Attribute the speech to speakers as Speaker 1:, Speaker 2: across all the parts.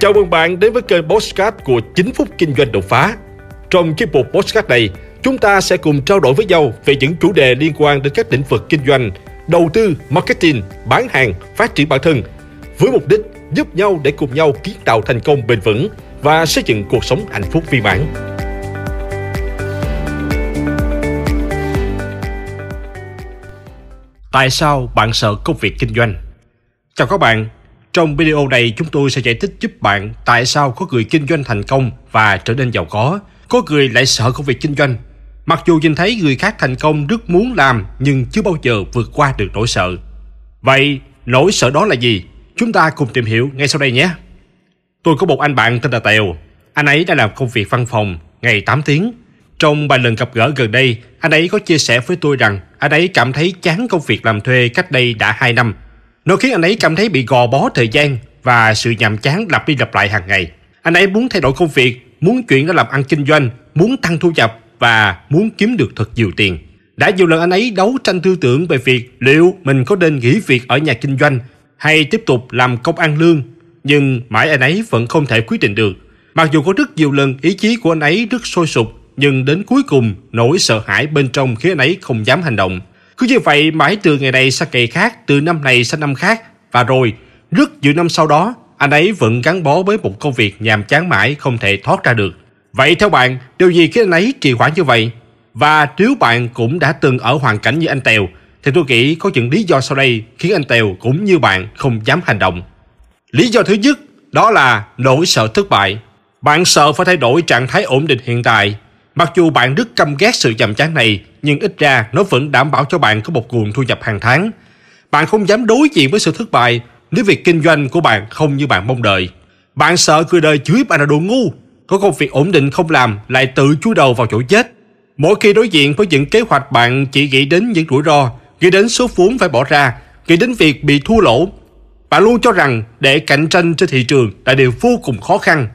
Speaker 1: Chào mừng bạn đến với kênh Postcard của 9 phút kinh doanh đột phá. Trong chiếc mục Postcard này, chúng ta sẽ cùng trao đổi với nhau về những chủ đề liên quan đến các lĩnh vực kinh doanh, đầu tư, marketing, bán hàng, phát triển bản thân, với mục đích giúp nhau để cùng nhau kiến tạo thành công bền vững và xây dựng cuộc sống hạnh phúc viên mãn. Tại sao bạn sợ công việc kinh doanh? Chào các bạn, trong video này chúng tôi sẽ giải thích giúp bạn tại sao có người kinh doanh thành công và trở nên giàu có, có người lại sợ công việc kinh doanh. Mặc dù nhìn thấy người khác thành công rất muốn làm nhưng chưa bao giờ vượt qua được nỗi sợ. Vậy nỗi sợ đó là gì? Chúng ta cùng tìm hiểu ngay sau đây nhé. Tôi có một anh bạn tên là Tèo. Anh ấy đã làm công việc văn phòng ngày 8 tiếng. Trong vài lần gặp gỡ gần đây, anh ấy có chia sẻ với tôi rằng anh ấy cảm thấy chán công việc làm thuê cách đây đã 2 năm nó khiến anh ấy cảm thấy bị gò bó thời gian và sự nhàm chán lặp đi lặp lại hàng ngày. Anh ấy muốn thay đổi công việc, muốn chuyển ra làm ăn kinh doanh, muốn tăng thu nhập và muốn kiếm được thật nhiều tiền. Đã nhiều lần anh ấy đấu tranh tư tưởng về việc liệu mình có nên nghỉ việc ở nhà kinh doanh hay tiếp tục làm công ăn lương, nhưng mãi anh ấy vẫn không thể quyết định được. Mặc dù có rất nhiều lần ý chí của anh ấy rất sôi sục, nhưng đến cuối cùng nỗi sợ hãi bên trong khiến anh ấy không dám hành động. Cứ như vậy mãi từ ngày này sang ngày khác, từ năm này sang năm khác. Và rồi, rất nhiều năm sau đó, anh ấy vẫn gắn bó với một công việc nhàm chán mãi không thể thoát ra được. Vậy theo bạn, điều gì khiến anh ấy trì hoãn như vậy? Và nếu bạn cũng đã từng ở hoàn cảnh như anh Tèo, thì tôi nghĩ có những lý do sau đây khiến anh Tèo cũng như bạn không dám hành động. Lý do thứ nhất, đó là nỗi sợ thất bại. Bạn sợ phải thay đổi trạng thái ổn định hiện tại Mặc dù bạn rất căm ghét sự chậm chán này, nhưng ít ra nó vẫn đảm bảo cho bạn có một nguồn thu nhập hàng tháng. Bạn không dám đối diện với sự thất bại nếu việc kinh doanh của bạn không như bạn mong đợi. Bạn sợ cười đời chửi bạn là đồ ngu, có công việc ổn định không làm lại tự chui đầu vào chỗ chết. Mỗi khi đối diện với những kế hoạch bạn chỉ nghĩ đến những rủi ro, nghĩ đến số vốn phải bỏ ra, nghĩ đến việc bị thua lỗ. Bạn luôn cho rằng để cạnh tranh trên thị trường là điều vô cùng khó khăn.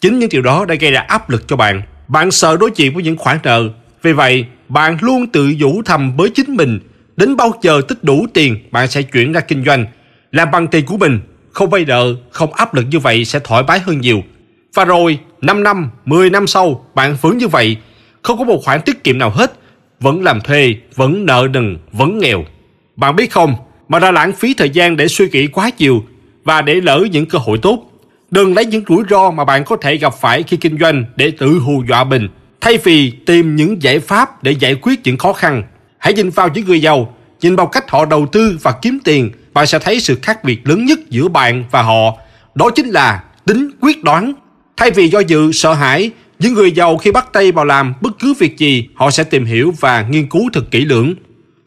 Speaker 1: Chính những điều đó đã gây ra áp lực cho bạn. Bạn sợ đối diện với những khoản nợ. Vì vậy, bạn luôn tự vũ thầm với chính mình. Đến bao giờ tích đủ tiền, bạn sẽ chuyển ra kinh doanh. Làm bằng tiền của mình, không vay nợ, không áp lực như vậy sẽ thoải mái hơn nhiều. Và rồi, 5 năm, 10 năm sau, bạn vẫn như vậy. Không có một khoản tiết kiệm nào hết. Vẫn làm thuê, vẫn nợ nần, vẫn nghèo. Bạn biết không, mà đã lãng phí thời gian để suy nghĩ quá nhiều và để lỡ những cơ hội tốt. Đừng lấy những rủi ro mà bạn có thể gặp phải khi kinh doanh để tự hù dọa mình. Thay vì tìm những giải pháp để giải quyết những khó khăn, hãy nhìn vào những người giàu, nhìn vào cách họ đầu tư và kiếm tiền, bạn sẽ thấy sự khác biệt lớn nhất giữa bạn và họ. Đó chính là tính quyết đoán. Thay vì do dự, sợ hãi, những người giàu khi bắt tay vào làm bất cứ việc gì, họ sẽ tìm hiểu và nghiên cứu thật kỹ lưỡng.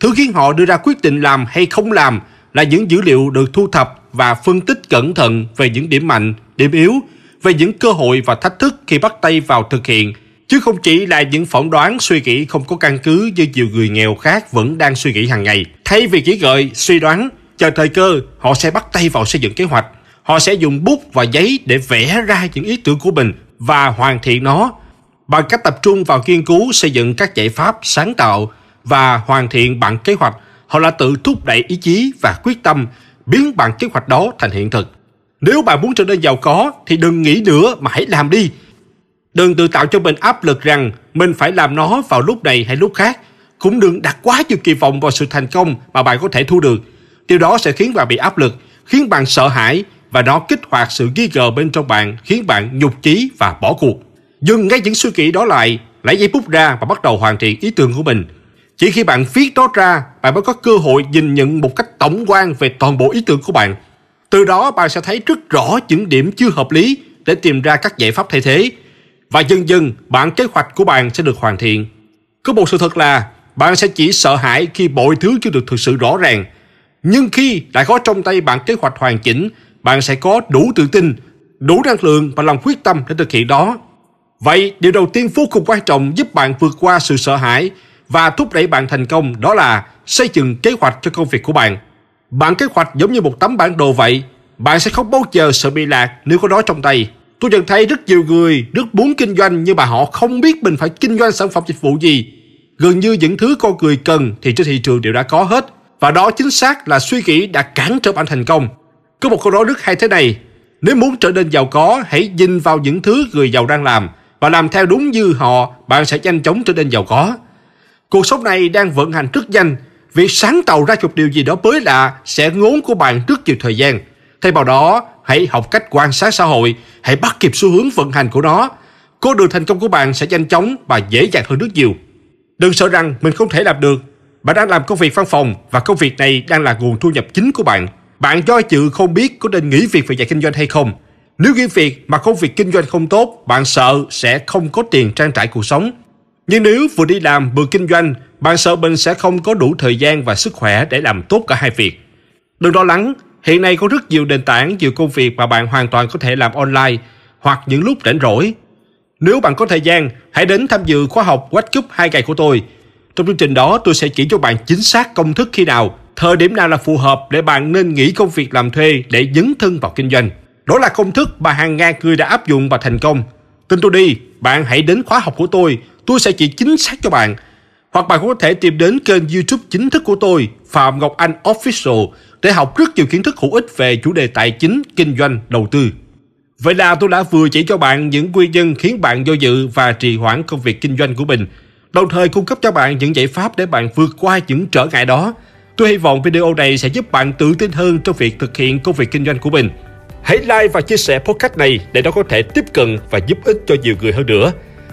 Speaker 1: Thứ khiến họ đưa ra quyết định làm hay không làm là những dữ liệu được thu thập và phân tích cẩn thận về những điểm mạnh, điểm yếu, về những cơ hội và thách thức khi bắt tay vào thực hiện, chứ không chỉ là những phỏng đoán suy nghĩ không có căn cứ như nhiều người nghèo khác vẫn đang suy nghĩ hàng ngày. Thay vì chỉ gợi, suy đoán, chờ thời cơ, họ sẽ bắt tay vào xây dựng kế hoạch. Họ sẽ dùng bút và giấy để vẽ ra những ý tưởng của mình và hoàn thiện nó bằng cách tập trung vào nghiên cứu xây dựng các giải pháp sáng tạo và hoàn thiện bản kế hoạch họ là tự thúc đẩy ý chí và quyết tâm biến bản kế hoạch đó thành hiện thực. Nếu bạn muốn trở nên giàu có thì đừng nghĩ nữa mà hãy làm đi. Đừng tự tạo cho mình áp lực rằng mình phải làm nó vào lúc này hay lúc khác. Cũng đừng đặt quá nhiều kỳ vọng vào sự thành công mà bạn có thể thu được. Điều đó sẽ khiến bạn bị áp lực, khiến bạn sợ hãi và nó kích hoạt sự nghi ngờ bên trong bạn khiến bạn nhục chí và bỏ cuộc. Dừng ngay những suy nghĩ đó lại, lấy giấy bút ra và bắt đầu hoàn thiện ý tưởng của mình – chỉ khi bạn viết nó ra, bạn mới có cơ hội nhìn nhận một cách tổng quan về toàn bộ ý tưởng của bạn. Từ đó bạn sẽ thấy rất rõ những điểm chưa hợp lý để tìm ra các giải pháp thay thế. Và dần dần bản kế hoạch của bạn sẽ được hoàn thiện. Có một sự thật là bạn sẽ chỉ sợ hãi khi mọi thứ chưa được thực sự rõ ràng. Nhưng khi đã có trong tay bản kế hoạch hoàn chỉnh, bạn sẽ có đủ tự tin, đủ năng lượng và lòng quyết tâm để thực hiện đó. Vậy điều đầu tiên vô cùng quan trọng giúp bạn vượt qua sự sợ hãi và thúc đẩy bạn thành công đó là xây dựng kế hoạch cho công việc của bạn. Bản kế hoạch giống như một tấm bản đồ vậy, bạn sẽ không bao giờ sợ bị lạc nếu có nó trong tay. Tôi nhận thấy rất nhiều người rất muốn kinh doanh nhưng mà họ không biết mình phải kinh doanh sản phẩm dịch vụ gì. Gần như những thứ con người cần thì trên thị trường đều đã có hết. Và đó chính xác là suy nghĩ đã cản trở bạn thành công. Có một câu nói rất hay thế này. Nếu muốn trở nên giàu có, hãy nhìn vào những thứ người giàu đang làm và làm theo đúng như họ, bạn sẽ nhanh chóng trở nên giàu có. Cuộc sống này đang vận hành rất nhanh. Việc sáng tạo ra một điều gì đó mới lạ sẽ ngốn của bạn rất nhiều thời gian. Thay vào đó, hãy học cách quan sát xã hội, hãy bắt kịp xu hướng vận hành của nó. Con đường thành công của bạn sẽ nhanh chóng và dễ dàng hơn rất nhiều. Đừng sợ rằng mình không thể làm được. Bạn đang làm công việc văn phòng và công việc này đang là nguồn thu nhập chính của bạn. Bạn do dự không biết có nên nghỉ việc về dạy kinh doanh hay không. Nếu nghỉ việc mà công việc kinh doanh không tốt, bạn sợ sẽ không có tiền trang trải cuộc sống. Nhưng nếu vừa đi làm vừa kinh doanh, bạn sợ mình sẽ không có đủ thời gian và sức khỏe để làm tốt cả hai việc. Đừng lo lắng, hiện nay có rất nhiều nền tảng, nhiều công việc mà bạn hoàn toàn có thể làm online hoặc những lúc rảnh rỗi. Nếu bạn có thời gian, hãy đến tham dự khóa học What's Up 2 ngày của tôi. Trong chương trình đó, tôi sẽ chỉ cho bạn chính xác công thức khi nào, thời điểm nào là phù hợp để bạn nên nghỉ công việc làm thuê để dấn thân vào kinh doanh. Đó là công thức mà hàng ngàn người đã áp dụng và thành công. Tin tôi đi, bạn hãy đến khóa học của tôi, tôi sẽ chỉ chính xác cho bạn. Hoặc bạn có thể tìm đến kênh YouTube chính thức của tôi, Phạm Ngọc Anh Official, để học rất nhiều kiến thức hữu ích về chủ đề tài chính, kinh doanh, đầu tư. Vậy là tôi đã vừa chỉ cho bạn những nguyên nhân khiến bạn do dự và trì hoãn công việc kinh doanh của mình, đồng thời cung cấp cho bạn những giải pháp để bạn vượt qua những trở ngại đó. Tôi hy vọng video này sẽ giúp bạn tự tin hơn trong việc thực hiện công việc kinh doanh của mình. Hãy like và chia sẻ podcast này để nó có thể tiếp cận và giúp ích cho nhiều người hơn nữa.